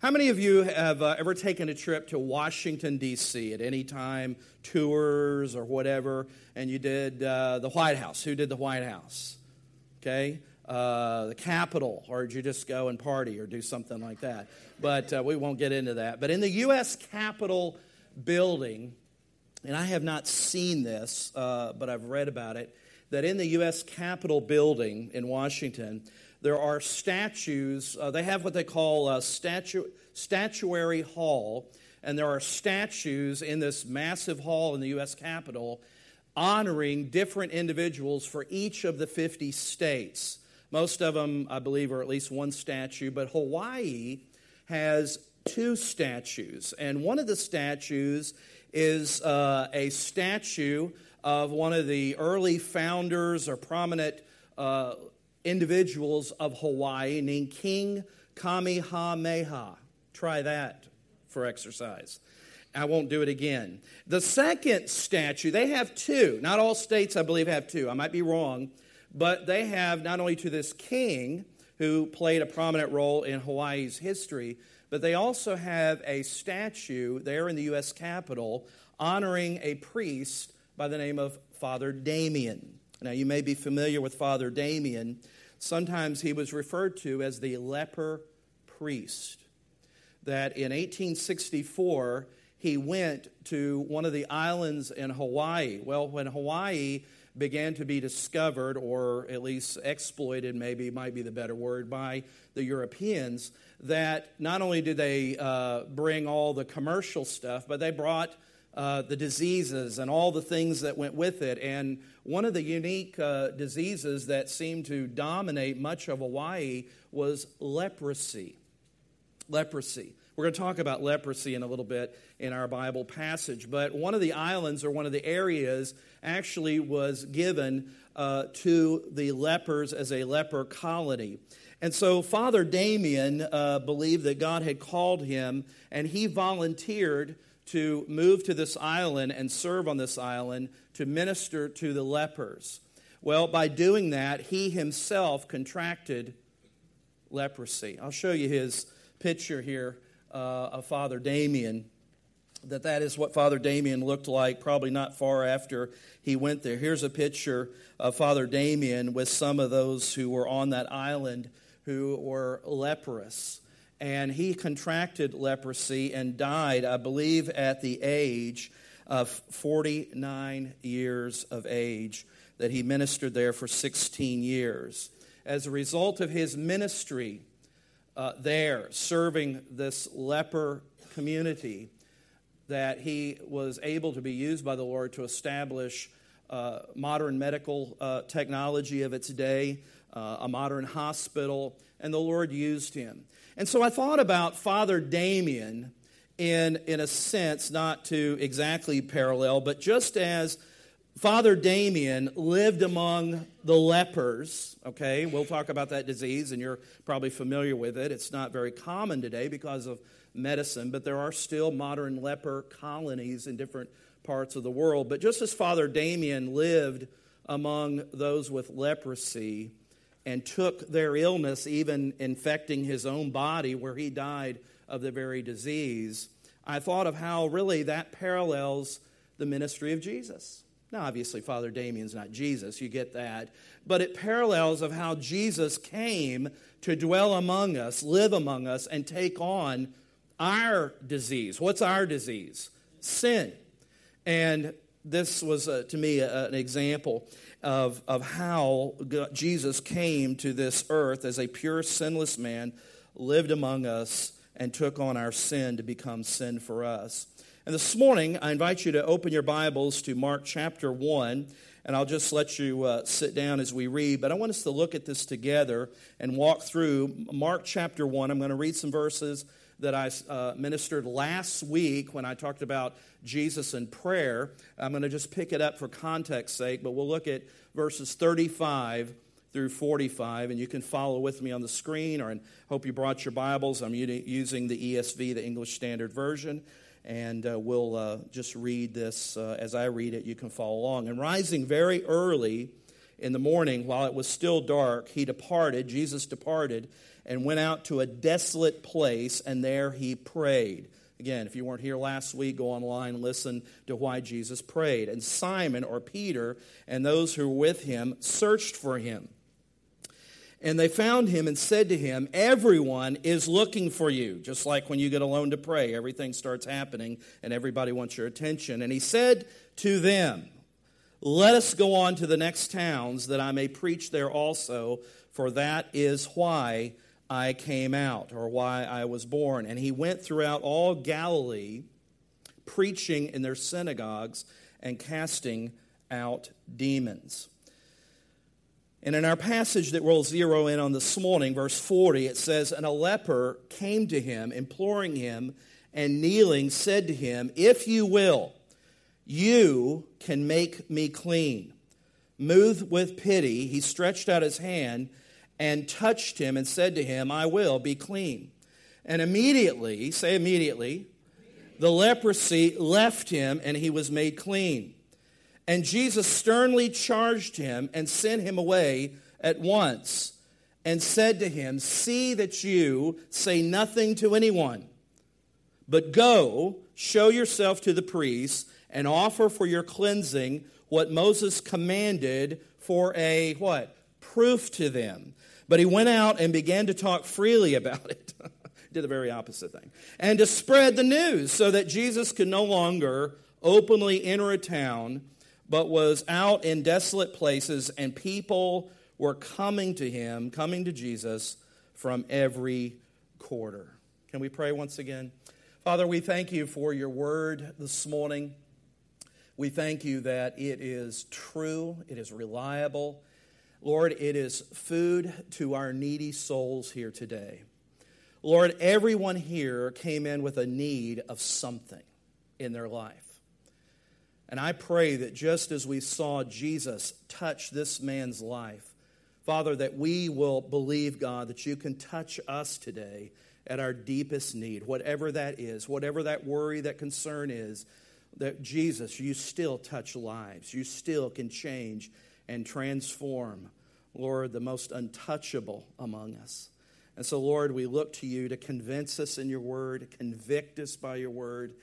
How many of you have uh, ever taken a trip to Washington, D.C. at any time, tours or whatever, and you did uh, the White House? Who did the White House? Okay. Uh, the Capitol, or did you just go and party or do something like that? But uh, we won't get into that. But in the U.S. Capitol building, and I have not seen this, uh, but I've read about it, that in the U.S. Capitol building in Washington, there are statues. Uh, they have what they call a statu- statuary hall, and there are statues in this massive hall in the U.S. Capitol honoring different individuals for each of the 50 states. Most of them, I believe, are at least one statue, but Hawaii has two statues. And one of the statues is uh, a statue of one of the early founders or prominent uh, individuals of Hawaii named King Kamehameha. Try that for exercise. I won't do it again. The second statue, they have two. Not all states, I believe, have two. I might be wrong. But they have not only to this king who played a prominent role in Hawaii's history, but they also have a statue there in the U.S. Capitol honoring a priest by the name of Father Damien. Now, you may be familiar with Father Damien. Sometimes he was referred to as the leper priest. That in 1864, he went to one of the islands in Hawaii. Well, when Hawaii began to be discovered, or at least exploited, maybe might be the better word, by the Europeans, that not only did they uh, bring all the commercial stuff, but they brought uh, the diseases and all the things that went with it. And one of the unique uh, diseases that seemed to dominate much of Hawaii was leprosy. Leprosy. We're going to talk about leprosy in a little bit in our Bible passage, but one of the islands or one of the areas actually was given uh, to the lepers as a leper colony. And so Father Damien uh, believed that God had called him, and he volunteered to move to this island and serve on this island to minister to the lepers. Well, by doing that, he himself contracted leprosy. I'll show you his picture here uh, of Father Damien. That that is what Father Damien looked like, probably not far after he went there. Here's a picture of Father Damien with some of those who were on that island who were leprous and he contracted leprosy and died, I believe, at the age of 49 years of age, that he ministered there for 16 years. As a result of his ministry uh, there, serving this leper community, that he was able to be used by the Lord to establish uh, modern medical uh, technology of its day, uh, a modern hospital, and the Lord used him. And so I thought about Father Damien in, in a sense, not to exactly parallel, but just as Father Damien lived among the lepers, okay, we'll talk about that disease, and you're probably familiar with it. It's not very common today because of medicine, but there are still modern leper colonies in different parts of the world. But just as Father Damien lived among those with leprosy, and took their illness, even infecting his own body, where he died of the very disease, I thought of how really that parallels the ministry of Jesus. Now, obviously, Father Damien's not Jesus, you get that. But it parallels of how Jesus came to dwell among us, live among us, and take on our disease. What's our disease? Sin. And this was, uh, to me, a, an example of, of how God, Jesus came to this earth as a pure, sinless man, lived among us, and took on our sin to become sin for us. And this morning, I invite you to open your Bibles to Mark chapter 1, and I'll just let you uh, sit down as we read. But I want us to look at this together and walk through Mark chapter 1. I'm going to read some verses that I uh, ministered last week when I talked about Jesus and prayer. I'm going to just pick it up for context sake, but we'll look at verses 35 through 45, and you can follow with me on the screen, or I hope you brought your Bibles. I'm using the ESV, the English Standard Version, and uh, we'll uh, just read this uh, as I read it. You can follow along. And rising very early in the morning, while it was still dark, he departed, Jesus departed, and went out to a desolate place, and there he prayed. Again, if you weren't here last week, go online and listen to why Jesus prayed. And Simon, or Peter, and those who were with him searched for him. And they found him and said to him, Everyone is looking for you. Just like when you get alone to pray, everything starts happening and everybody wants your attention. And he said to them, Let us go on to the next towns that I may preach there also, for that is why I came out or why I was born. And he went throughout all Galilee, preaching in their synagogues and casting out demons. And in our passage that we'll zero in on this morning, verse 40, it says, And a leper came to him, imploring him, and kneeling said to him, If you will, you can make me clean. Moved with pity, he stretched out his hand and touched him and said to him, I will be clean. And immediately, say immediately, the leprosy left him and he was made clean. And Jesus sternly charged him and sent him away at once and said to him, See that you say nothing to anyone, but go, show yourself to the priests, and offer for your cleansing what Moses commanded for a what? Proof to them. But he went out and began to talk freely about it. Did the very opposite thing. And to spread the news so that Jesus could no longer openly enter a town, but was out in desolate places, and people were coming to him, coming to Jesus from every quarter. Can we pray once again? Father, we thank you for your word this morning. We thank you that it is true, it is reliable, Lord, it is food to our needy souls here today. Lord, everyone here came in with a need of something in their life. And I pray that just as we saw Jesus touch this man's life, Father, that we will believe, God, that you can touch us today at our deepest need, whatever that is, whatever that worry, that concern is, that Jesus, you still touch lives. You still can change and transform, Lord, the most untouchable among us. And so, Lord, we look to you to convince us in your word, convict us by your word.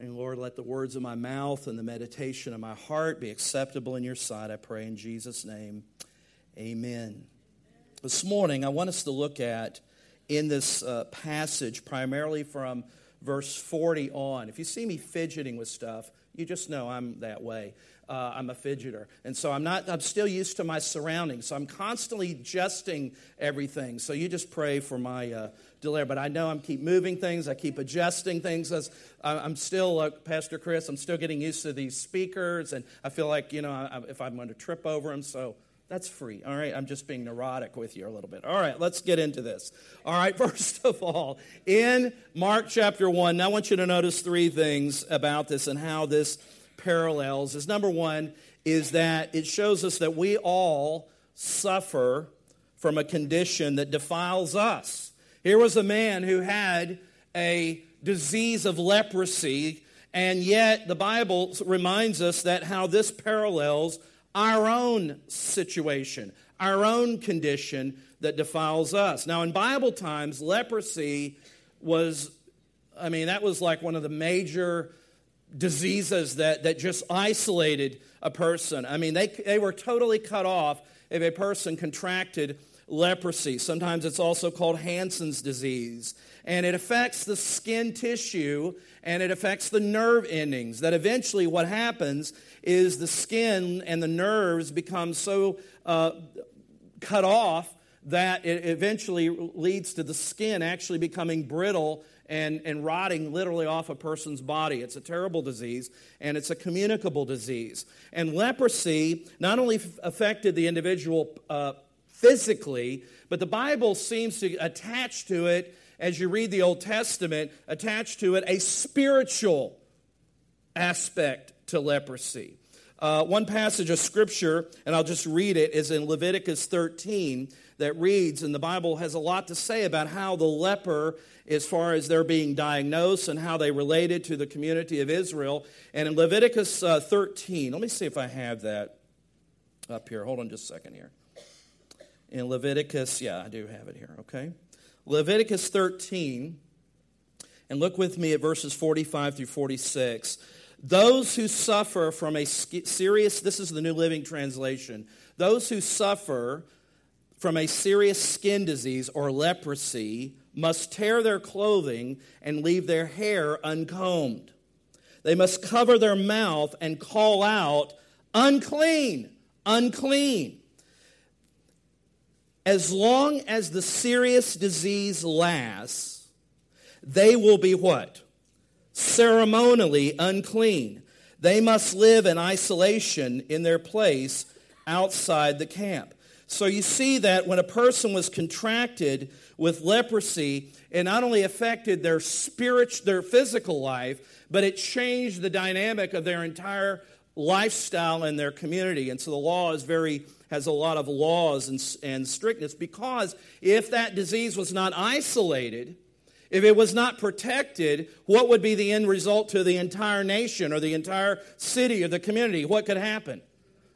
And Lord, let the words of my mouth and the meditation of my heart be acceptable in your sight, I pray in Jesus' name. Amen. This morning, I want us to look at in this uh, passage, primarily from verse 40 on. If you see me fidgeting with stuff, you just know I'm that way. Uh, I'm a fidgeter. And so I'm not, I'm still used to my surroundings. So I'm constantly adjusting everything. So you just pray for my uh, delay. But I know I'm keep moving things. I keep adjusting things. As I'm still, uh, Pastor Chris, I'm still getting used to these speakers. And I feel like, you know, I, if I'm going to trip over them. So that's free. All right, I'm just being neurotic with you a little bit. All right, let's get into this. All right, first of all, in Mark chapter 1, now I want you to notice three things about this and how this parallels. Is number one, is that it shows us that we all suffer from a condition that defiles us. Here was a man who had a disease of leprosy, and yet the Bible reminds us that how this parallels our own situation, our own condition that defiles us. Now, in Bible times, leprosy was, I mean, that was like one of the major diseases that, that just isolated a person. I mean, they, they were totally cut off if a person contracted leprosy. Sometimes it's also called Hansen's disease. And it affects the skin tissue and it affects the nerve endings. That eventually, what happens is the skin and the nerves become so uh, cut off that it eventually leads to the skin actually becoming brittle and, and rotting literally off a person's body. It's a terrible disease, and it's a communicable disease. And leprosy not only affected the individual uh, physically, but the Bible seems to attach to it, as you read the Old Testament, attach to it a spiritual aspect to leprosy. Uh, one passage of scripture, and I'll just read it, is in Leviticus 13 that reads, and the Bible has a lot to say about how the leper, as far as they're being diagnosed and how they related to the community of Israel. And in Leviticus uh, 13, let me see if I have that. up here. Hold on just a second here. In Leviticus, yeah, I do have it here, okay? Leviticus 13, and look with me at verses 45 through 46. Those who suffer from a serious, this is the New Living Translation, those who suffer from a serious skin disease or leprosy must tear their clothing and leave their hair uncombed. They must cover their mouth and call out, unclean, unclean. As long as the serious disease lasts, they will be what? Ceremonially unclean. They must live in isolation in their place outside the camp. So you see that when a person was contracted with leprosy, it not only affected their spirit, their physical life, but it changed the dynamic of their entire lifestyle and their community. And so the law is very has a lot of laws and, and strictness because if that disease was not isolated, if it was not protected, what would be the end result to the entire nation or the entire city or the community? What could happen?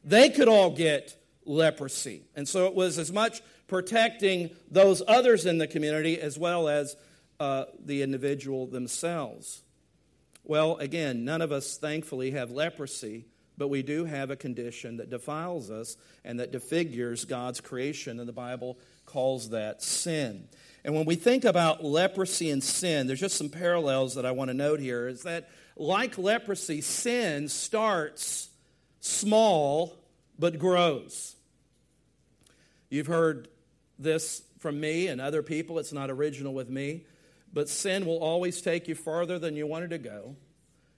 They could all get leprosy. And so it was as much protecting those others in the community as well as uh, the individual themselves. Well, again, none of us thankfully have leprosy, but we do have a condition that defiles us and that defigures God's creation, and the Bible calls that sin. And when we think about leprosy and sin, there's just some parallels that I want to note here is that, like leprosy, sin starts small but grows. You've heard this from me and other people. It's not original with me. But sin will always take you farther than you wanted to go,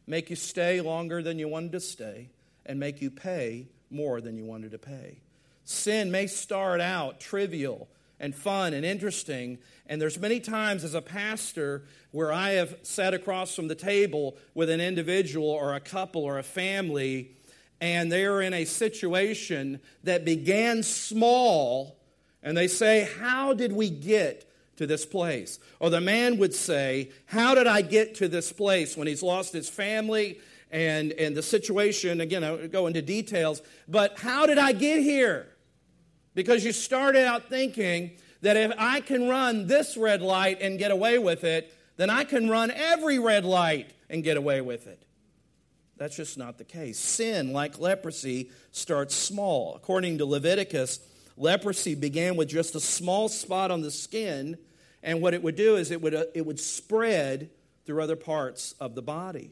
make you stay longer than you wanted to stay, and make you pay more than you wanted to pay. Sin may start out trivial and fun and interesting, and there's many times as a pastor where I have sat across from the table with an individual or a couple or a family, and they're in a situation that began small and they say, How did we get to this place? Or the man would say, How did I get to this place when he's lost his family and, and the situation? Again, I will go into details, but how did I get here? Because you started out thinking that if I can run this red light and get away with it, then I can run every red light and get away with it. That's just not the case. Sin, like leprosy, starts small. According to Leviticus, Leprosy began with just a small spot on the skin, and what it would do is it would, uh, it would spread through other parts of the body.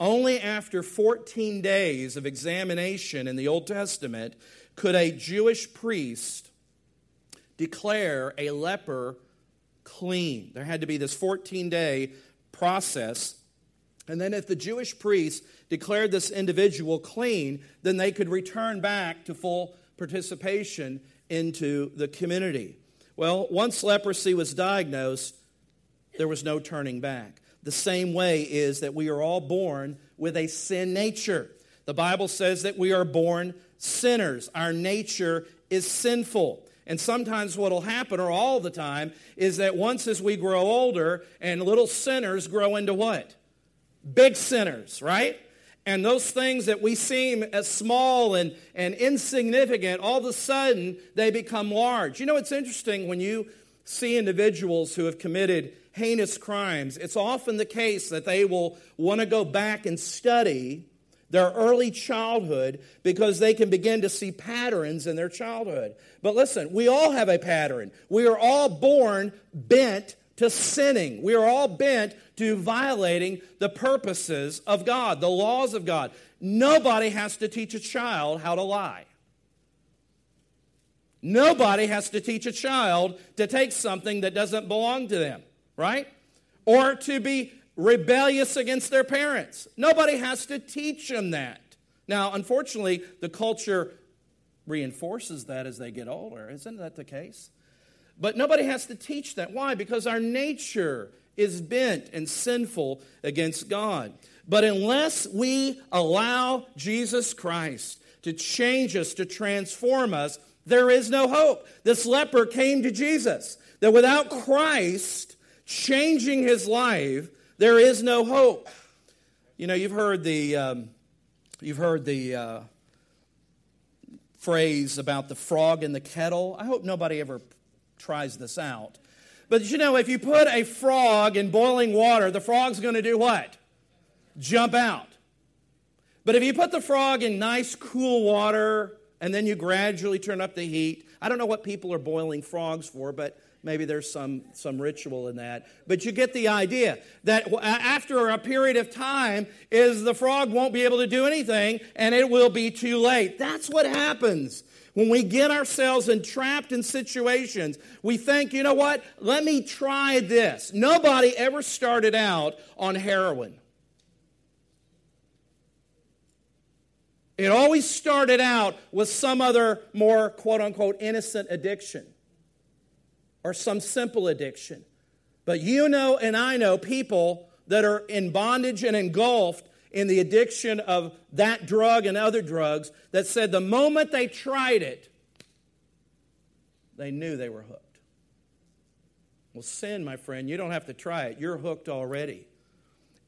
Only after 14 days of examination in the Old Testament could a Jewish priest declare a leper clean. There had to be this 14 day process. And then, if the Jewish priest declared this individual clean, then they could return back to full participation into the community. Well, once leprosy was diagnosed, there was no turning back. The same way is that we are all born with a sin nature. The Bible says that we are born sinners. Our nature is sinful. And sometimes what will happen, or all the time, is that once as we grow older and little sinners grow into what? Big sinners, right? And those things that we seem as small and, and insignificant, all of a sudden they become large. You know, it's interesting when you see individuals who have committed heinous crimes, it's often the case that they will want to go back and study their early childhood because they can begin to see patterns in their childhood. But listen, we all have a pattern. We are all born bent to sinning. We are all bent to violating the purposes of God, the laws of God. Nobody has to teach a child how to lie. Nobody has to teach a child to take something that doesn't belong to them, right? Or to be rebellious against their parents. Nobody has to teach them that. Now, unfortunately, the culture reinforces that as they get older. Isn't that the case? But nobody has to teach that. Why? Because our nature is bent and sinful against God. But unless we allow Jesus Christ to change us, to transform us, there is no hope. This leper came to Jesus. That without Christ changing his life, there is no hope. You know, you've heard the, um, you've heard the uh, phrase about the frog in the kettle. I hope nobody ever tries this out. But you know, if you put a frog in boiling water, the frog's going to do what? Jump out. But if you put the frog in nice, cool water and then you gradually turn up the heat, I don't know what people are boiling frogs for, but maybe there's some, some ritual in that. But you get the idea that after a period of time is the frog won't be able to do anything and it will be too late. That's what happens when we get ourselves entrapped in situations, we think, you know what? Let me try this. Nobody ever started out on heroin. It always started out with some other more quote unquote innocent addiction or some simple addiction. But you know, and I know people that are in bondage and engulfed in the addiction of that drug and other drugs that said the moment they tried it, they knew they were hooked. Well, sin, my friend, you don't have to try it. You're hooked already.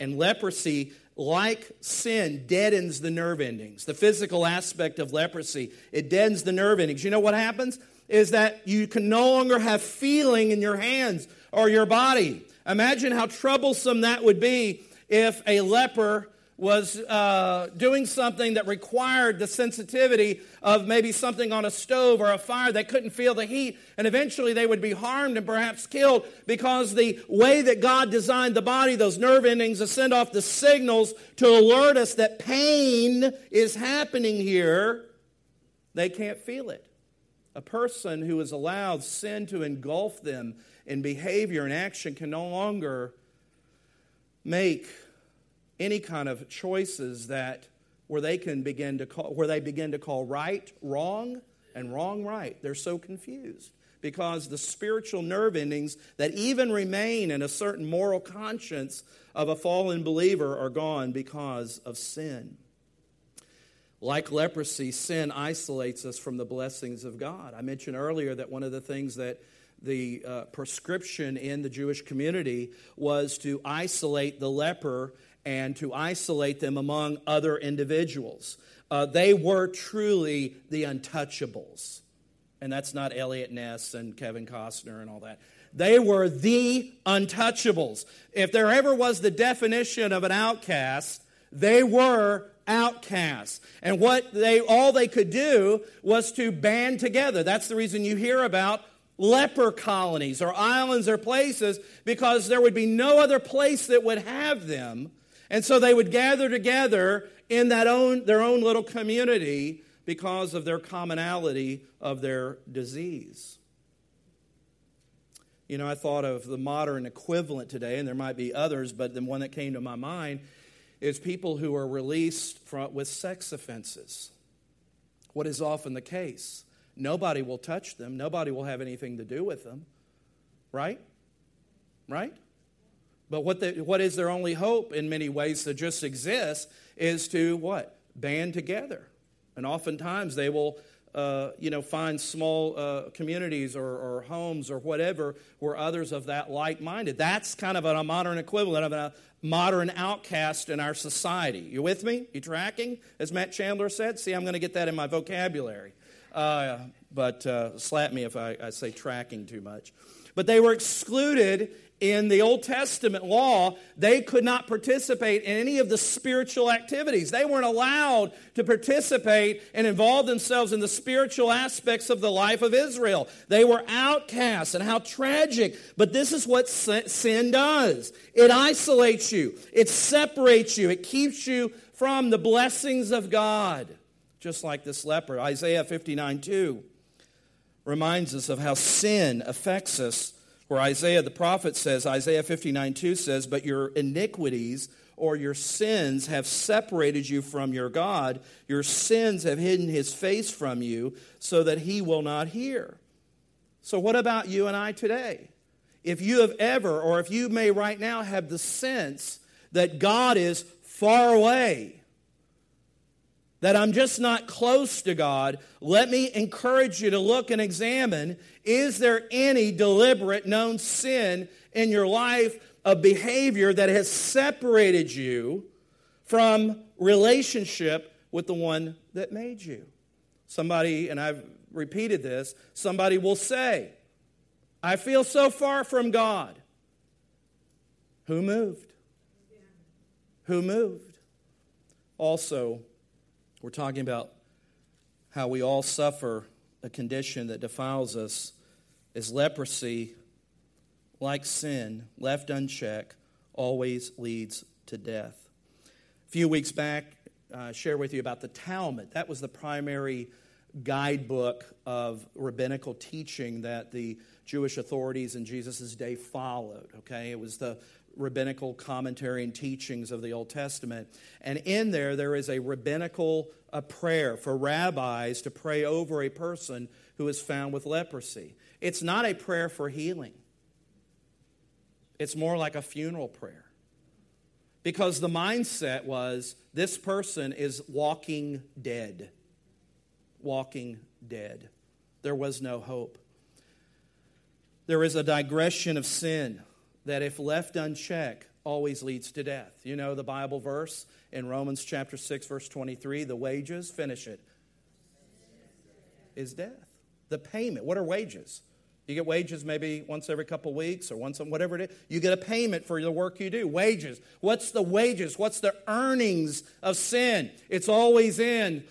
And leprosy, like sin, deadens the nerve endings. The physical aspect of leprosy, it deadens the nerve endings. You know what happens? Is that you can no longer have feeling in your hands or your body. Imagine how troublesome that would be if a leper was uh, doing something that required the sensitivity of maybe something on a stove or a fire. They couldn't feel the heat, and eventually they would be harmed and perhaps killed because the way that God designed the body, those nerve endings, to send off the signals to alert us that pain is happening here, they can't feel it. A person who has allowed sin to engulf them in behavior and action can no longer make any kind of choices that where they can begin to call where they begin to call right wrong and wrong right. They're so confused because the spiritual nerve endings that even remain in a certain moral conscience of a fallen believer are gone because of sin. Like leprosy, sin isolates us from the blessings of God. I mentioned earlier that one of the things that the uh, prescription in the Jewish community was to isolate the leper and to isolate them among other individuals. Uh, they were truly the untouchables. And that's not Eliot Ness and Kevin Costner and all that. They were the untouchables. If there ever was the definition of an outcast, they were outcasts. And what they all they could do was to band together. That's the reason you hear about leper colonies or islands or places because there would be no other place that would have them and so they would gather together in that own, their own little community because of their commonality of their disease. You know, I thought of the modern equivalent today, and there might be others, but the one that came to my mind is people who are released from, with sex offenses. What is often the case? Nobody will touch them, nobody will have anything to do with them, right? Right? But what, the, what is their only hope in many ways to just exist is to what? Band together. And oftentimes they will, uh, you know, find small uh, communities or, or, homes or whatever where others of that like minded. That's kind of a modern equivalent of a modern outcast in our society. You with me? You tracking? As Matt Chandler said. See, I'm going to get that in my vocabulary. Uh, but uh, slap me if I, I say tracking too much. But they were excluded in the Old Testament law, they could not participate in any of the spiritual activities. They weren't allowed to participate and involve themselves in the spiritual aspects of the life of Israel. They were outcasts, and how tragic. But this is what sin does it isolates you, it separates you, it keeps you from the blessings of God, just like this leper. Isaiah 59 2 reminds us of how sin affects us where Isaiah the prophet says, Isaiah 59 2 says, But your iniquities or your sins have separated you from your God. Your sins have hidden his face from you so that he will not hear. So, what about you and I today? If you have ever, or if you may right now have the sense that God is far away, that I'm just not close to God, let me encourage you to look and examine is there any deliberate known sin in your life of behavior that has separated you from relationship with the one that made you? Somebody, and I've repeated this, somebody will say, I feel so far from God. Who moved? Who moved? Also, we're talking about how we all suffer a condition that defiles us is leprosy, like sin, left unchecked, always leads to death. A few weeks back, I uh, shared with you about the Talmud. That was the primary guidebook of rabbinical teaching that the Jewish authorities in Jesus' day followed. Okay, it was the rabbinical commentary and teachings of the Old Testament. And in there, there is a rabbinical a prayer for rabbis to pray over a person who is found with leprosy. It's not a prayer for healing, it's more like a funeral prayer. Because the mindset was this person is walking dead. Walking dead. There was no hope. There is a digression of sin that, if left unchecked, always leads to death. You know the Bible verse in Romans chapter 6, verse 23 the wages, finish it, is death. The payment. What are wages? You get wages maybe once every couple weeks or once, whatever it is. You get a payment for the work you do. Wages. What's the wages? What's the earnings of sin? It's always in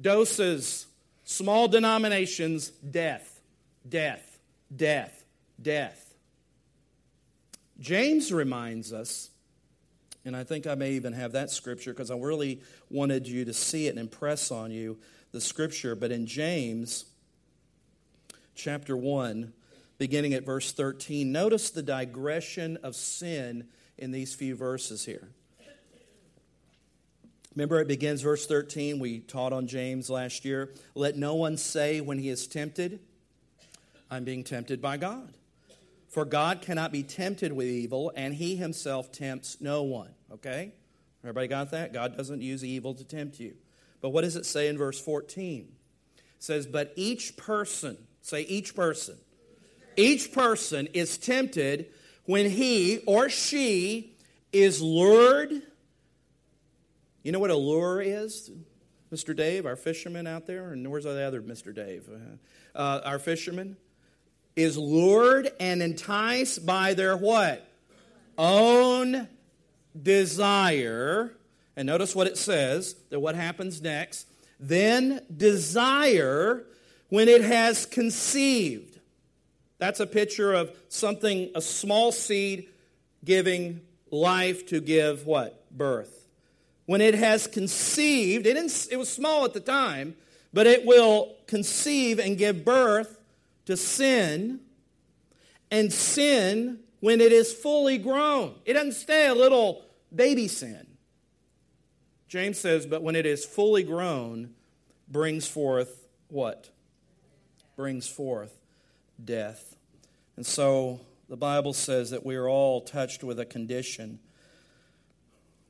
doses, small denominations, death, death, death, death. James reminds us, and I think I may even have that scripture because I really wanted you to see it and impress on you the scripture. But in James chapter 1, beginning at verse 13, notice the digression of sin in these few verses here. Remember, it begins verse 13. We taught on James last year. Let no one say when he is tempted, I'm being tempted by God. For God cannot be tempted with evil, and he himself tempts no one. Okay? Everybody got that? God doesn't use evil to tempt you. But what does it say in verse 14? It says, But each person, say each person, each person is tempted when he or she is lured. You know what a lure is? Mr. Dave, our fisherman out there, and where's the other Mr. Dave? Uh, our fisherman is lured and enticed by their what? Own desire. And notice what it says, that what happens next. Then desire when it has conceived. That's a picture of something, a small seed giving life to give what? Birth. When it has conceived, it, it was small at the time, but it will conceive and give birth to sin, and sin when it is fully grown. It doesn't stay a little baby sin. James says, but when it is fully grown, brings forth what? Brings forth death. And so the Bible says that we are all touched with a condition.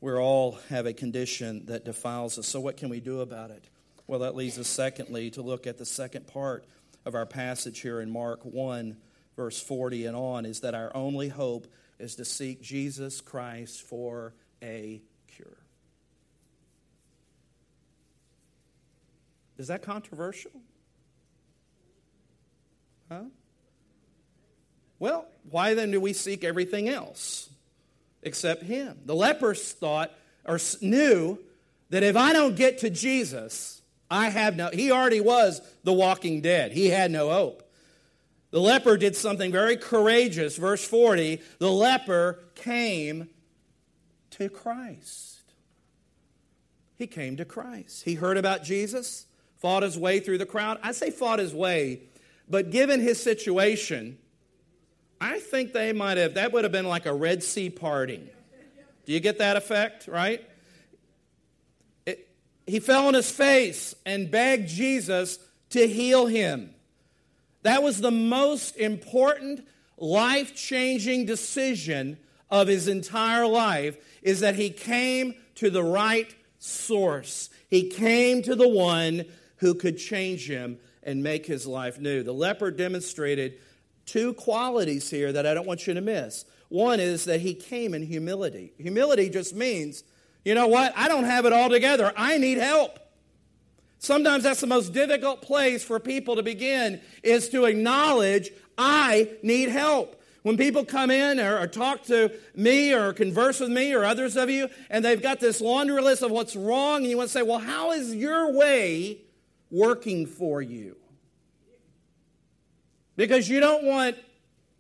We all have a condition that defiles us. So, what can we do about it? Well, that leads us, secondly, to look at the second part of our passage here in Mark 1, verse 40 and on, is that our only hope is to seek Jesus Christ for a cure. Is that controversial? Huh? Well, why then do we seek everything else except Him? The lepers thought or knew that if I don't get to Jesus, I have no, he already was the walking dead. He had no hope. The leper did something very courageous. Verse 40 the leper came to Christ. He came to Christ. He heard about Jesus, fought his way through the crowd. I say fought his way, but given his situation, I think they might have, that would have been like a Red Sea parting. Do you get that effect, right? He fell on his face and begged Jesus to heal him. That was the most important life changing decision of his entire life is that he came to the right source. He came to the one who could change him and make his life new. The leper demonstrated two qualities here that I don't want you to miss. One is that he came in humility. Humility just means you know what? I don't have it all together. I need help. Sometimes that's the most difficult place for people to begin is to acknowledge I need help. When people come in or, or, talk to me or converse with me or others of you, and they've got this laundry list of what's wrong, and you want to say, Well, how is your way working for you? Because you don't want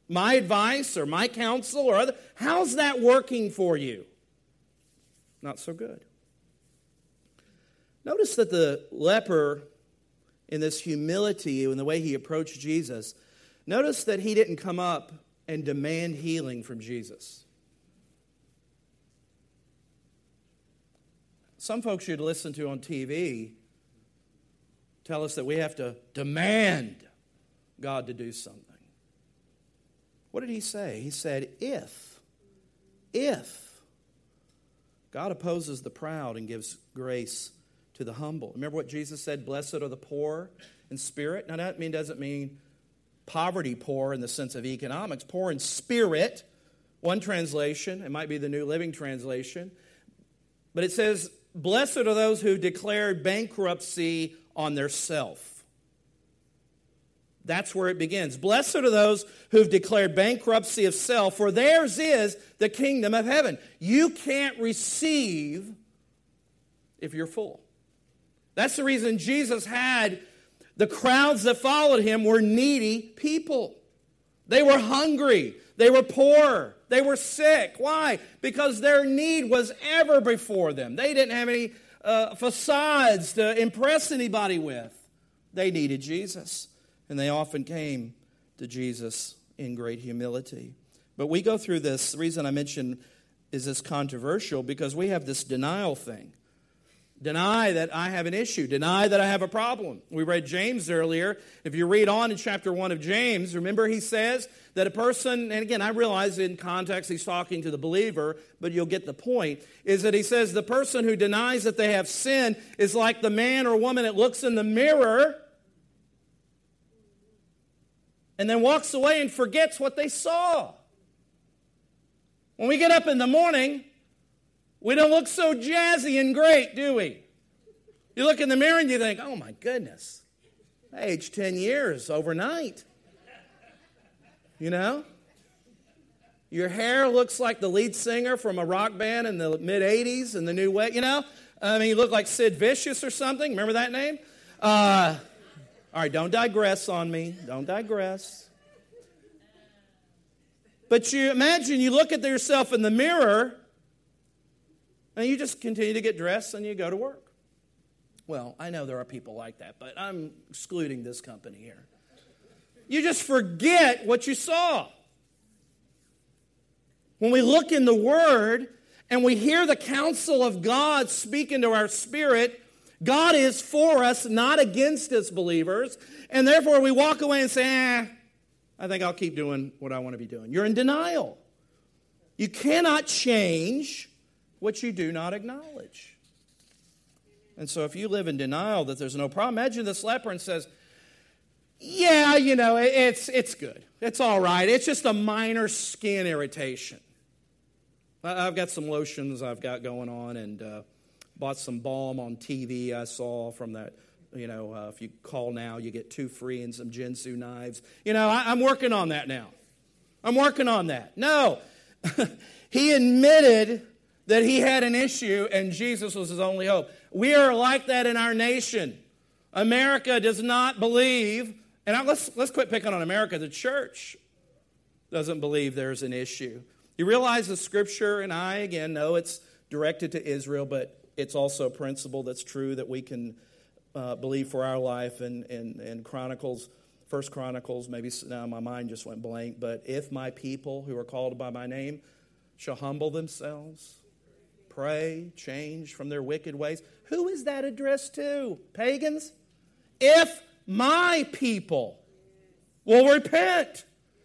my advice or my counsel or other. How's that working for you? Not so good. Notice that the leper, in this humility and the way he approached Jesus, notice that he didn't come up and demand healing from Jesus. Some folks you'd listen to on TV tell us that we have to demand God to do something. What did he say? He said, if, if God opposes the proud and gives grace to the humble. Remember what Jesus said, blessed are the poor in spirit? Now that mean, doesn't mean poverty poor in the sense of economics, poor in spirit. One translation, it might be the New Living Translation, but it says, Blessed are those who declared bankruptcy on their self. That's where it begins. Blessed are those who've declared bankruptcy of self, for theirs is the kingdom of heaven. You can't receive if you're full. That's the reason Jesus had the crowds that followed him were needy people. They were hungry. They were poor. They were sick. Why? Because their need was ever before them. They didn't have any uh, facades to impress anybody with. They needed Jesus. And they often came to Jesus in great humility. But we go through this. The reason I mention is this controversial because we have this denial thing. Deny that I have an issue. Deny that I have a problem. We read James earlier. If you read on in chapter 1 of James, remember he says that a person, and again, I realize in context he's talking to the believer, but you'll get the point, is that he says the person who denies that they have sin is like the man or woman that looks in the mirror and then walks away and forgets what they saw. When we get up in the morning, we don't look so jazzy and great, do we? You look in the mirror and you think, oh my goodness, I aged 10 years overnight. You know? Your hair looks like the lead singer from a rock band in the mid 80s and the new way, you know? I mean, you look like Sid Vicious or something. Remember that name? Uh, all right, don't digress on me. Don't digress. But you imagine you look at yourself in the mirror and you just continue to get dressed and you go to work. Well, I know there are people like that, but I'm excluding this company here. You just forget what you saw. When we look in the Word and we hear the counsel of God speaking to our spirit, God is for us, not against us, believers. And therefore, we walk away and say, eh, I think I'll keep doing what I want to be doing. You're in denial. You cannot change what you do not acknowledge. And so if you live in denial that there's no problem, imagine this leper and says, Yeah, you know, it's, it's good. It's all right. It's just a minor skin irritation. I've got some lotions I've got going on and uh, bought some balm on TV I saw from that. You know, uh, if you call now, you get two free and some Ginsu knives. You know, I, I'm working on that now. I'm working on that. No. he admitted that he had an issue and Jesus was his only hope. We are like that in our nation. America does not believe, and let's, let's quit picking on America. The church doesn't believe there's an issue. You realize the scripture, and I again know it's directed to Israel, but it's also a principle that's true that we can uh, believe for our life. And, and, and Chronicles, First Chronicles, maybe now my mind just went blank, but if my people who are called by my name shall humble themselves, pray, change from their wicked ways. Who is that addressed to? Pagans? If my people will repent,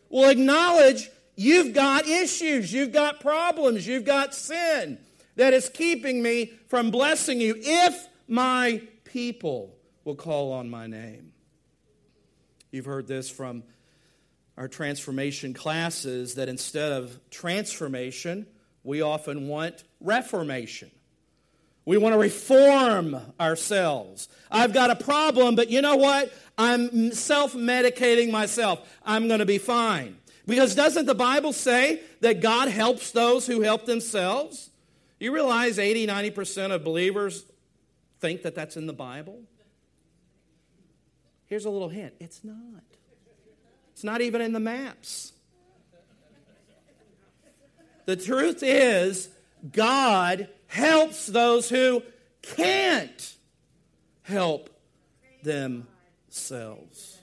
will acknowledge you've got issues, you've got problems, you've got sin that is keeping me from blessing you, if my people will call on my name. You've heard this from our transformation classes that instead of transformation, we often want reformation. We want to reform ourselves. I've got a problem, but you know what? I'm self medicating myself. I'm going to be fine. Because doesn't the Bible say that God helps those who help themselves? You realize 80, 90% of believers think that that's in the Bible? Here's a little hint it's not. It's not even in the maps. The truth is, God helps those who can't help themselves.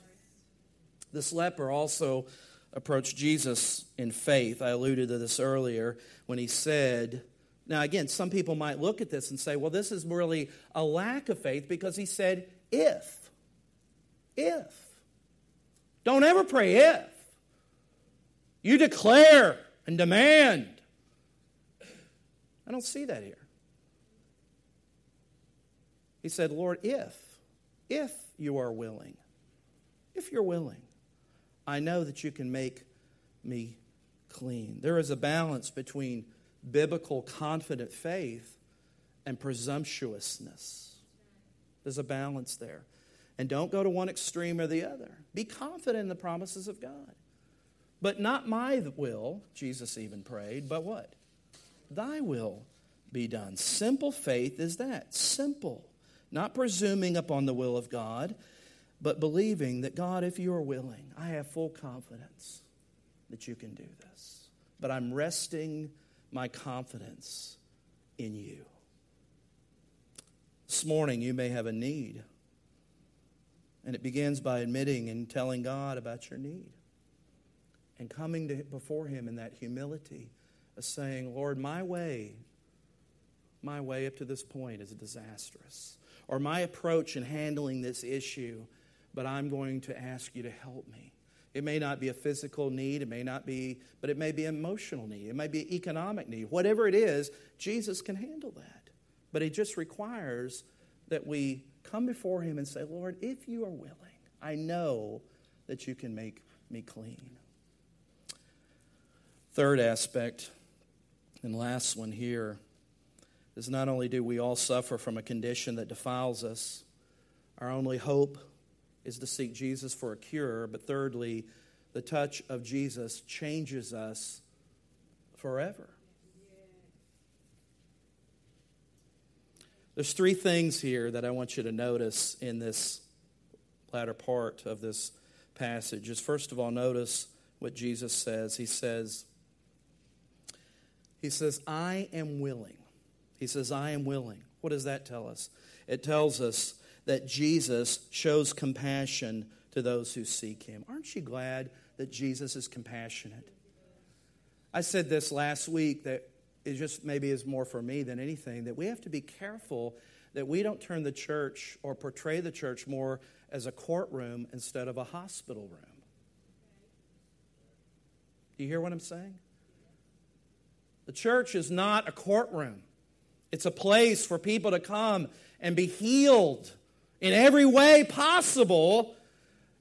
This leper also approached Jesus in faith. I alluded to this earlier when he said, now, again, some people might look at this and say, well, this is really a lack of faith because he said, if. If. Don't ever pray if. You declare and demand. I don't see that here. He said, Lord, if, if you are willing, if you're willing, I know that you can make me clean. There is a balance between biblical confident faith and presumptuousness. There's a balance there. And don't go to one extreme or the other. Be confident in the promises of God. But not my will, Jesus even prayed, but what? Thy will be done. Simple faith is that. Simple. Not presuming upon the will of God, but believing that God, if you are willing, I have full confidence that you can do this. But I'm resting my confidence in you. This morning, you may have a need. And it begins by admitting and telling God about your need. And coming to, before Him in that humility of saying, Lord, my way, my way up to this point is disastrous. Or my approach in handling this issue, but I'm going to ask you to help me. It may not be a physical need, it may not be, but it may be an emotional need, it may be an economic need. Whatever it is, Jesus can handle that. But it just requires that we come before Him and say, Lord, if you are willing, I know that you can make me clean. Third aspect, and last one here, is not only do we all suffer from a condition that defiles us, our only hope is to seek Jesus for a cure, but thirdly, the touch of Jesus changes us forever. There's three things here that I want you to notice in this latter part of this passage. Is first of all, notice what Jesus says. He says, He says, I am willing. He says, I am willing. What does that tell us? It tells us that Jesus shows compassion to those who seek him. Aren't you glad that Jesus is compassionate? I said this last week that it just maybe is more for me than anything that we have to be careful that we don't turn the church or portray the church more as a courtroom instead of a hospital room. Do you hear what I'm saying? The church is not a courtroom. It's a place for people to come and be healed in every way possible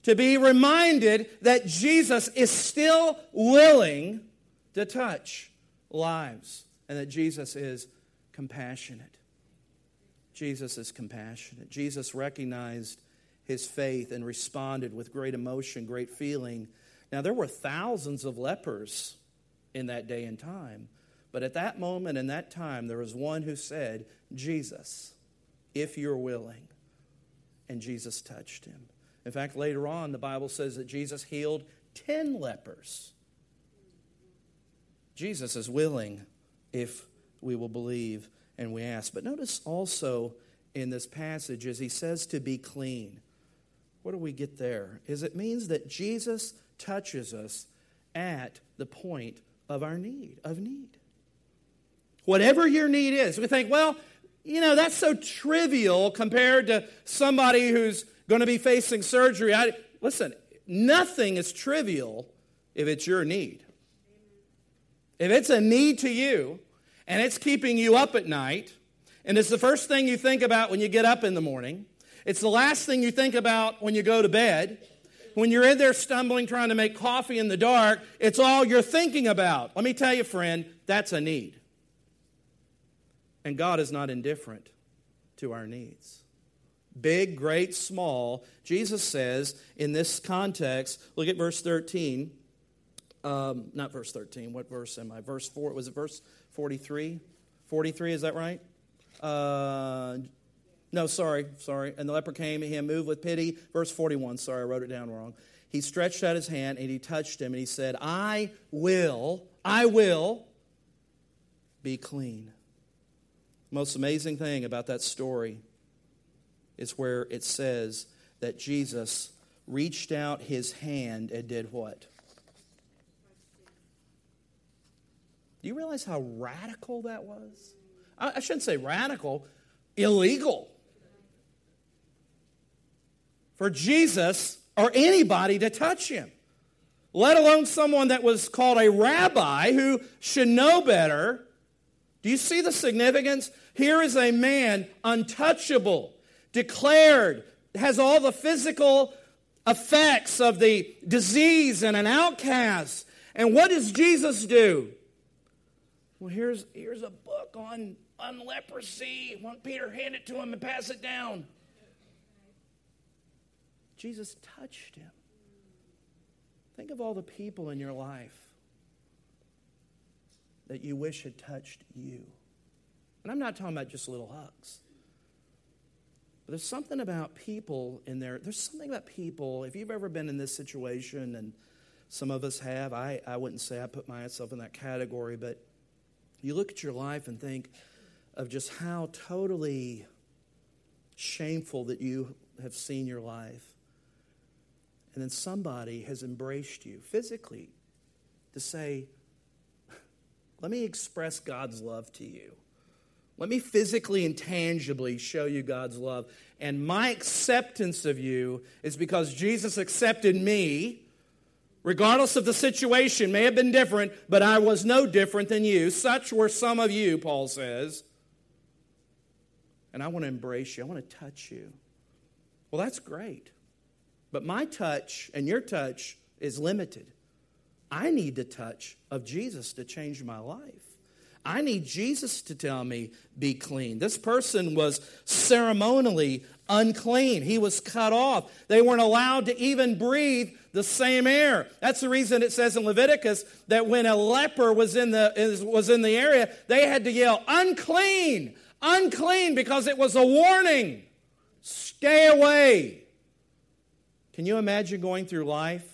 to be reminded that Jesus is still willing to touch lives and that Jesus is compassionate. Jesus is compassionate. Jesus recognized his faith and responded with great emotion, great feeling. Now, there were thousands of lepers in that day and time, but at that moment in that time, there was one who said, Jesus, if you're willing and Jesus touched him. In fact, later on, the Bible says that Jesus healed 10 lepers. Jesus is willing if we will believe and we ask. But notice also in this passage as he says to be clean. What do we get there? Is it means that Jesus touches us at the point of our need, of need. Whatever your need is, we think, well, you know, that's so trivial compared to somebody who's going to be facing surgery. I, listen, nothing is trivial if it's your need. If it's a need to you and it's keeping you up at night, and it's the first thing you think about when you get up in the morning, it's the last thing you think about when you go to bed. When you're in there stumbling trying to make coffee in the dark, it's all you're thinking about. Let me tell you, friend, that's a need. And God is not indifferent to our needs. Big, great, small. Jesus says in this context, look at verse 13. Um, not verse 13. What verse am I? Verse 4. Was it verse 43? 43, is that right? Uh, no, sorry, sorry. And the leper came to him, moved with pity. Verse 41, sorry, I wrote it down wrong. He stretched out his hand and he touched him and he said, I will, I will be clean. Most amazing thing about that story is where it says that Jesus reached out his hand and did what? Do you realize how radical that was? I shouldn't say radical, illegal. For Jesus or anybody to touch him, let alone someone that was called a rabbi who should know better. Do you see the significance? Here is a man untouchable, declared, has all the physical effects of the disease and an outcast. And what does Jesus do? Well, here's, here's a book on, on leprosy. Want Peter hand it to him and pass it down. Jesus touched him. Think of all the people in your life that you wish had touched you. And I'm not talking about just little hugs. But there's something about people in there. There's something about people, if you've ever been in this situation, and some of us have, I, I wouldn't say I put myself in that category, but you look at your life and think of just how totally shameful that you have seen your life and then somebody has embraced you physically to say, let me express God's love to you. Let me physically and tangibly show you God's love. And my acceptance of you is because Jesus accepted me, regardless of the situation, may have been different, but I was no different than you. Such were some of you, Paul says. And I want to embrace you, I want to touch you. Well, that's great. But my touch and your touch is limited. I need the touch of Jesus to change my life. I need Jesus to tell me, be clean. This person was ceremonially unclean. He was cut off. They weren't allowed to even breathe the same air. That's the reason it says in Leviticus that when a leper was in the, was in the area, they had to yell, unclean, unclean, because it was a warning. Stay away. Can you imagine going through life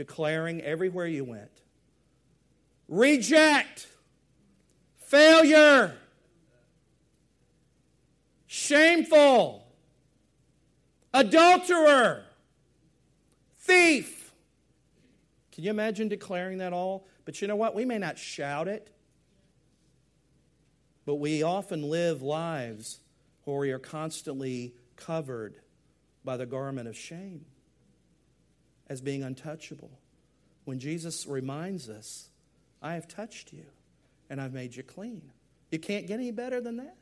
declaring everywhere you went? Reject, failure, shameful, adulterer, thief. Can you imagine declaring that all? But you know what? We may not shout it, but we often live lives where we are constantly covered by the garment of shame as being untouchable. When Jesus reminds us, I have touched you and I've made you clean. You can't get any better than that.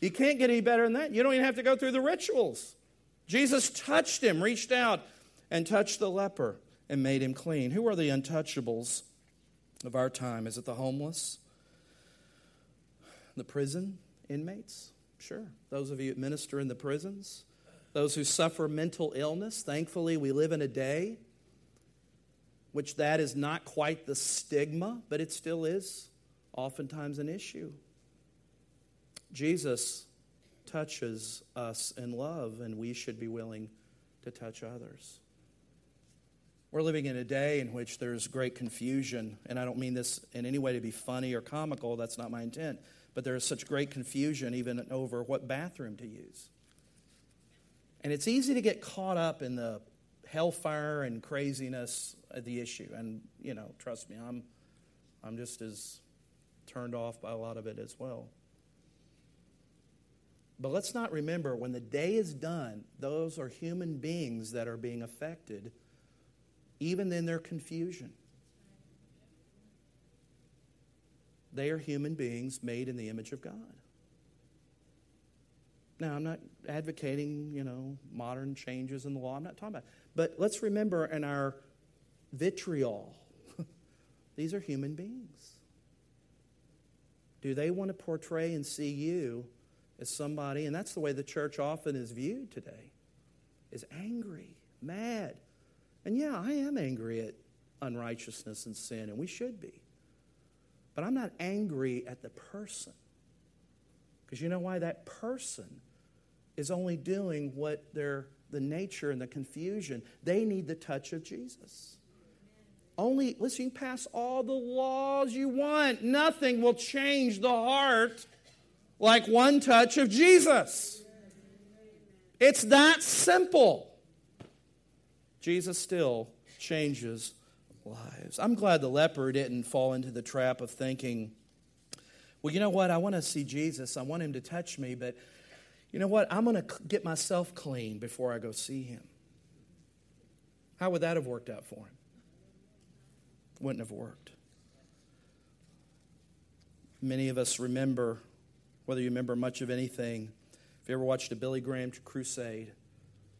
You can't get any better than that. You don't even have to go through the rituals. Jesus touched him, reached out and touched the leper and made him clean. Who are the untouchables of our time? Is it the homeless? The prison inmates? Sure. Those of you that minister in the prisons? Those who suffer mental illness. Thankfully, we live in a day which that is not quite the stigma, but it still is oftentimes an issue. Jesus touches us in love, and we should be willing to touch others. We're living in a day in which there's great confusion, and I don't mean this in any way to be funny or comical, that's not my intent, but there is such great confusion even over what bathroom to use. And it's easy to get caught up in the hellfire and craziness of the issue. And, you know, trust me, I'm, I'm just as turned off by a lot of it as well. But let's not remember when the day is done, those are human beings that are being affected, even in their confusion. They are human beings made in the image of God. Now, I'm not advocating, you know, modern changes in the law. I'm not talking about. But let's remember in our vitriol, these are human beings. Do they want to portray and see you as somebody, and that's the way the church often is viewed today, is angry, mad. And yeah, I am angry at unrighteousness and sin, and we should be. But I'm not angry at the person. Because you know why? That person is only doing what they're the nature and the confusion. They need the touch of Jesus. Only, listen, you pass all the laws you want. Nothing will change the heart like one touch of Jesus. It's that simple. Jesus still changes lives. I'm glad the leper didn't fall into the trap of thinking, well, you know what? I want to see Jesus. I want him to touch me, but you know what? I'm going to get myself clean before I go see him. How would that have worked out for him? Wouldn't have worked. Many of us remember, whether you remember much of anything, if you ever watched a Billy Graham crusade,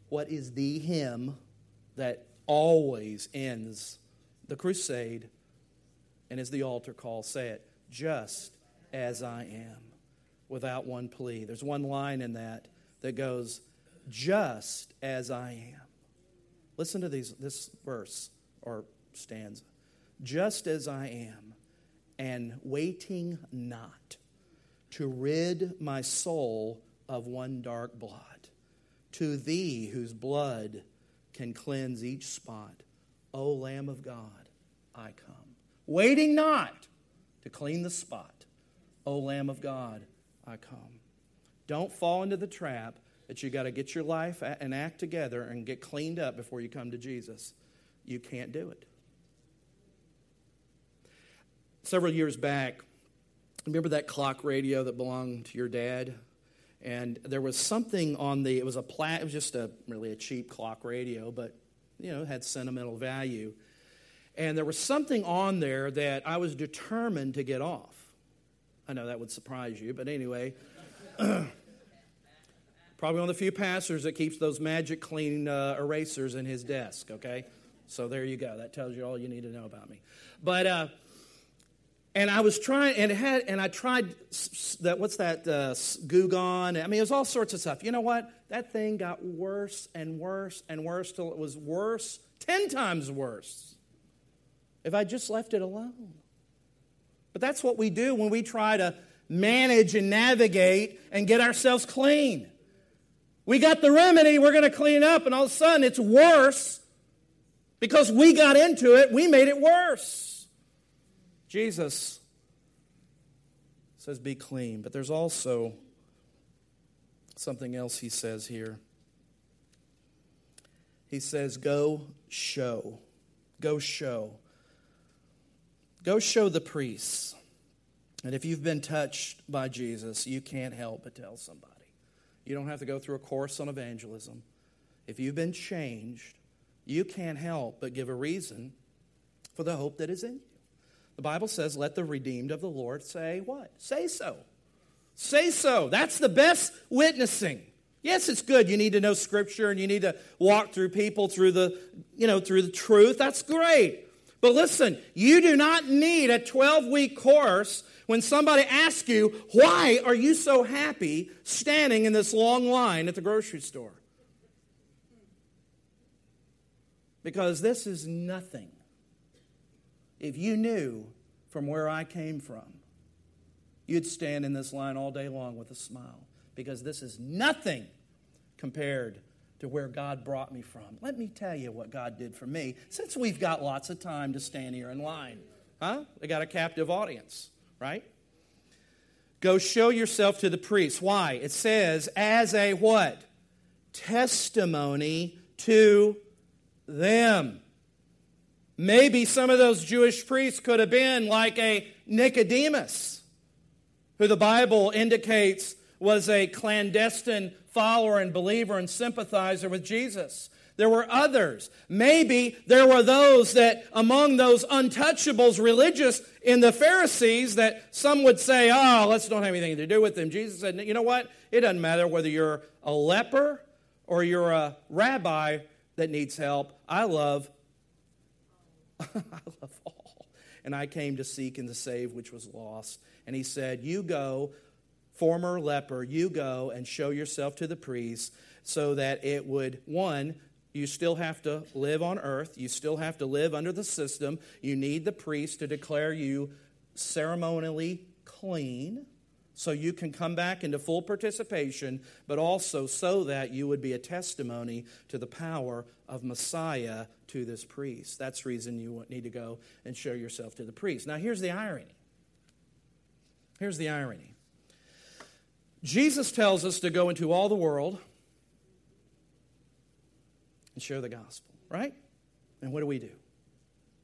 what is the hymn that always ends the crusade and is the altar call? Say it, just as I am without one plea. There's one line in that that goes, just as I am. Listen to these, this verse or stanza. Just as I am, and waiting not to rid my soul of one dark blot, to thee whose blood can cleanse each spot, O Lamb of God, I come. Waiting not to clean the spot, O Lamb of God, I come. Don't fall into the trap that you got to get your life and act together and get cleaned up before you come to Jesus. You can't do it. Several years back, remember that clock radio that belonged to your dad? And there was something on the, it was a plat, it was just a really a cheap clock radio, but you know, had sentimental value. And there was something on there that I was determined to get off. I know that would surprise you, but anyway. Probably one of the few pastors that keeps those magic clean uh, erasers in his desk, okay? So there you go. That tells you all you need to know about me. But, uh, and I was trying, and had, and I tried that, what's that, uh, Goo-Gone? I mean, it was all sorts of stuff. You know what? That thing got worse and worse and worse till it was worse, 10 times worse, if I just left it alone. But that's what we do when we try to manage and navigate and get ourselves clean. We got the remedy, we're going to clean up, and all of a sudden it's worse because we got into it, we made it worse. Jesus says, Be clean. But there's also something else he says here. He says, Go show. Go show. Go show the priests. And if you've been touched by Jesus, you can't help but tell somebody. You don't have to go through a course on evangelism. If you've been changed, you can't help but give a reason for the hope that is in you. The Bible says, Let the redeemed of the Lord say what? Say so. Say so. That's the best witnessing. Yes, it's good. You need to know scripture and you need to walk through people through the, you know, through the truth. That's great. But listen, you do not need a 12 week course when somebody asks you, Why are you so happy standing in this long line at the grocery store? Because this is nothing. If you knew from where I came from, you'd stand in this line all day long with a smile. Because this is nothing compared to where God brought me from. Let me tell you what God did for me since we've got lots of time to stand here in line. Huh? They got a captive audience, right? Go show yourself to the priest. Why? It says, as a what? Testimony to them. Maybe some of those Jewish priests could have been like a Nicodemus, who the Bible indicates was a clandestine follower and believer and sympathizer with Jesus. There were others. Maybe there were those that among those untouchables religious in the Pharisees that some would say, oh, let's don't have anything to do with them. Jesus said, you know what? It doesn't matter whether you're a leper or you're a rabbi that needs help. I love, I love all. and I came to seek and to save which was lost. And he said, You go, former leper, you go and show yourself to the priest so that it would, one, you still have to live on earth. You still have to live under the system. You need the priest to declare you ceremonially clean so you can come back into full participation, but also so that you would be a testimony to the power of Messiah to this priest. That's reason you need to go and show yourself to the priest. Now, here's the irony. Here's the irony. Jesus tells us to go into all the world and share the gospel, right? And what do we do?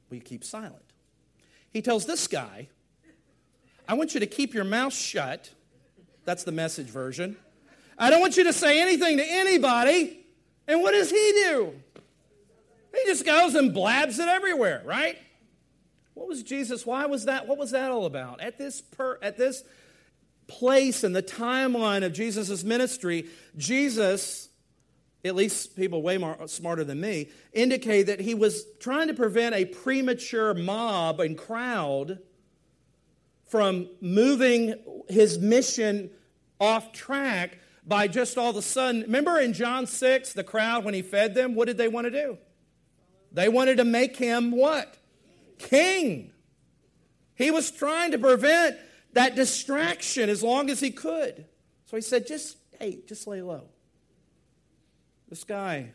We keep silent. He tells this guy, I want you to keep your mouth shut. That's the message version. I don't want you to say anything to anybody. And what does he do? He just goes and blabs it everywhere, right? What was Jesus? Why was that? What was that all about? At this per, at this place in the timeline of Jesus' ministry, Jesus at least people way more smarter than me, indicate that he was trying to prevent a premature mob and crowd from moving his mission off track by just all of a sudden. Remember in John 6, the crowd, when he fed them, what did they want to do? They wanted to make him what? King. He was trying to prevent that distraction as long as he could. So he said, just, hey, just lay low. This guy,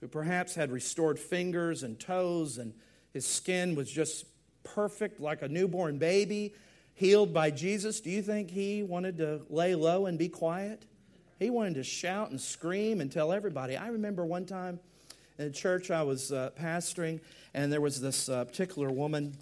who perhaps had restored fingers and toes, and his skin was just perfect like a newborn baby, healed by Jesus, do you think he wanted to lay low and be quiet? He wanted to shout and scream and tell everybody. I remember one time in a church I was uh, pastoring, and there was this uh, particular woman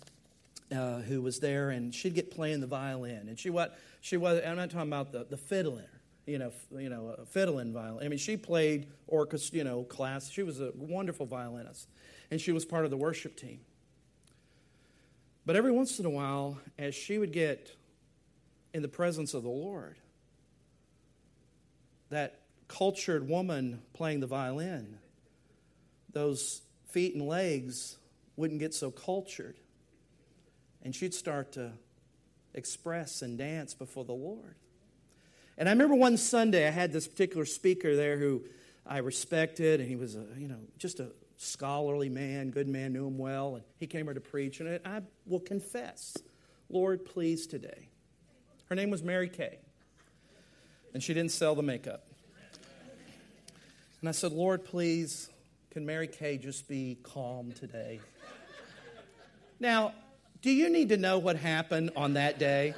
uh, who was there, and she'd get playing the violin. And she what she was. I'm not talking about the the fiddling you know, you know, and violin. I mean, she played orchestra, you know, class. She was a wonderful violinist, and she was part of the worship team. But every once in a while, as she would get in the presence of the Lord, that cultured woman playing the violin, those feet and legs wouldn't get so cultured. And she'd start to express and dance before the Lord. And I remember one Sunday I had this particular speaker there who I respected, and he was a, you know, just a scholarly man, good man, knew him well, and he came here to preach. And I will confess, Lord, please today. Her name was Mary Kay, and she didn't sell the makeup. And I said, Lord, please, can Mary Kay just be calm today? Now, do you need to know what happened on that day?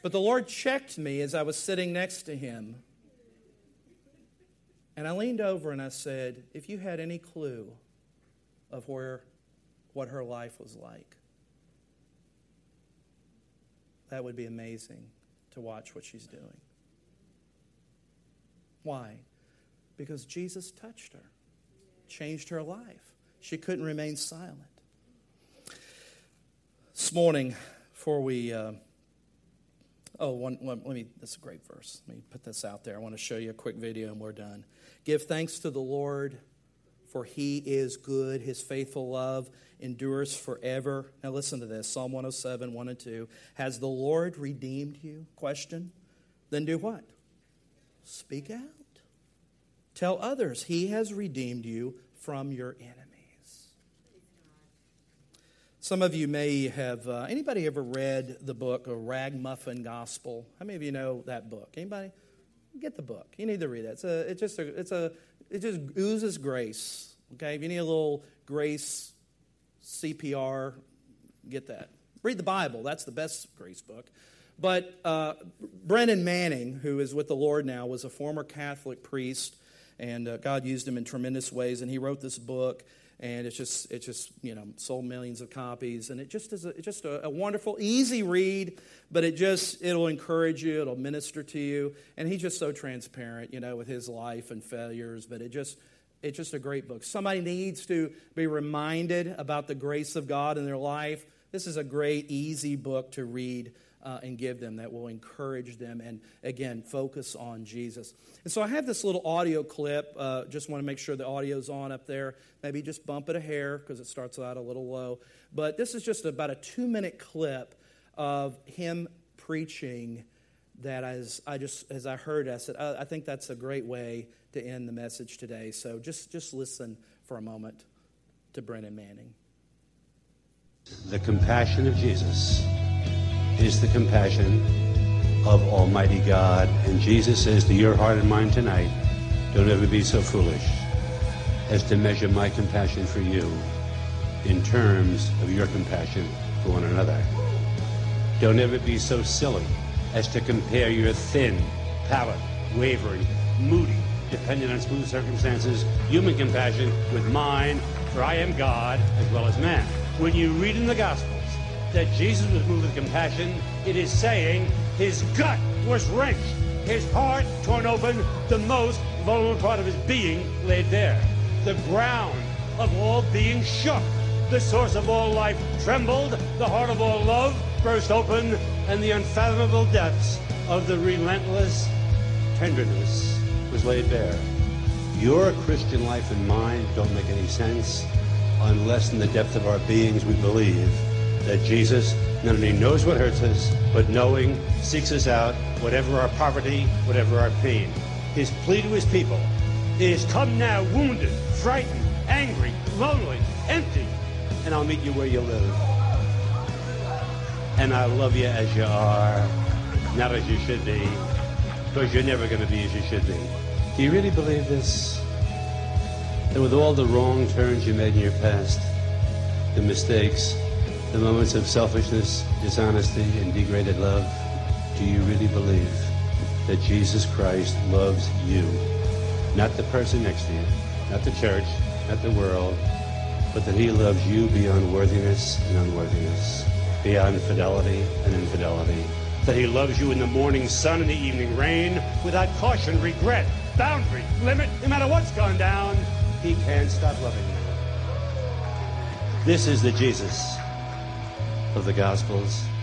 But the Lord checked me as I was sitting next to him. And I leaned over and I said, If you had any clue of where, what her life was like, that would be amazing to watch what she's doing. Why? Because Jesus touched her, changed her life. She couldn't remain silent. This morning, before we. Uh, Oh, one, one, let me, that's a great verse. Let me put this out there. I want to show you a quick video and we're done. Give thanks to the Lord, for he is good. His faithful love endures forever. Now listen to this Psalm 107, 1 and 2. Has the Lord redeemed you? Question. Then do what? Speak out. Tell others he has redeemed you from your enemies. Some of you may have, uh, anybody ever read the book, A Ragamuffin Gospel? How many of you know that book? Anybody? Get the book. You need to read it. It's a, it's just a, it's a, it just oozes grace. Okay, if you need a little grace CPR, get that. Read the Bible. That's the best grace book. But uh, Brennan Manning, who is with the Lord now, was a former Catholic priest, and uh, God used him in tremendous ways. And he wrote this book and it's just it's just you know sold millions of copies. And it just is a, it's just a, a, wonderful easy read but it just it'll encourage you it'll minister to you. And he's just so transparent you know with his life and failures. But it just it's just a great book. Somebody needs to be reminded about the grace of god in their life. This is a great, easy book to read uh, and give them that will encourage them and, again, focus on Jesus. And so I have this little audio clip. Uh, just want to make sure the audio's on up there. Maybe just bump it a hair because it starts out a little low. But this is just about a two minute clip of him preaching that as I just as I heard I said I, I think that's a great way to end the message today. So just just listen for a moment to Brennan Manning. The compassion of Jesus is the compassion of Almighty God. And Jesus says to your heart and mind tonight, don't ever be so foolish as to measure my compassion for you in terms of your compassion for one another. Don't ever be so silly as to compare your thin, pallid, wavering, moody, dependent on smooth circumstances, human compassion with mine, for I am God as well as man. When you read in the Gospels that Jesus was moved with compassion, it is saying his gut was wrenched, his heart torn open, the most vulnerable part of his being laid there. The ground of all being shook. The source of all life trembled, the heart of all love burst open, and the unfathomable depths of the relentless tenderness was laid bare. Your Christian life and mine don't make any sense unless in the depth of our beings we believe that Jesus not only knows what hurts us, but knowing seeks us out, whatever our poverty, whatever our pain. His plea to his people is come now wounded, frightened, angry, lonely, empty, and I'll meet you where you live. And I love you as you are, not as you should be, because you're never going to be as you should be. Do you really believe this? That with all the wrong turns you made in your past, the mistakes, the moments of selfishness, dishonesty, and degraded love, do you really believe that Jesus Christ loves you? Not the person next to you, not the church, not the world, but that he loves you beyond worthiness and unworthiness, beyond fidelity and infidelity. That he loves you in the morning sun and the evening rain, without caution, regret, boundary, limit, no matter what's gone down, he can't stop loving you. This is the Jesus of the Gospels.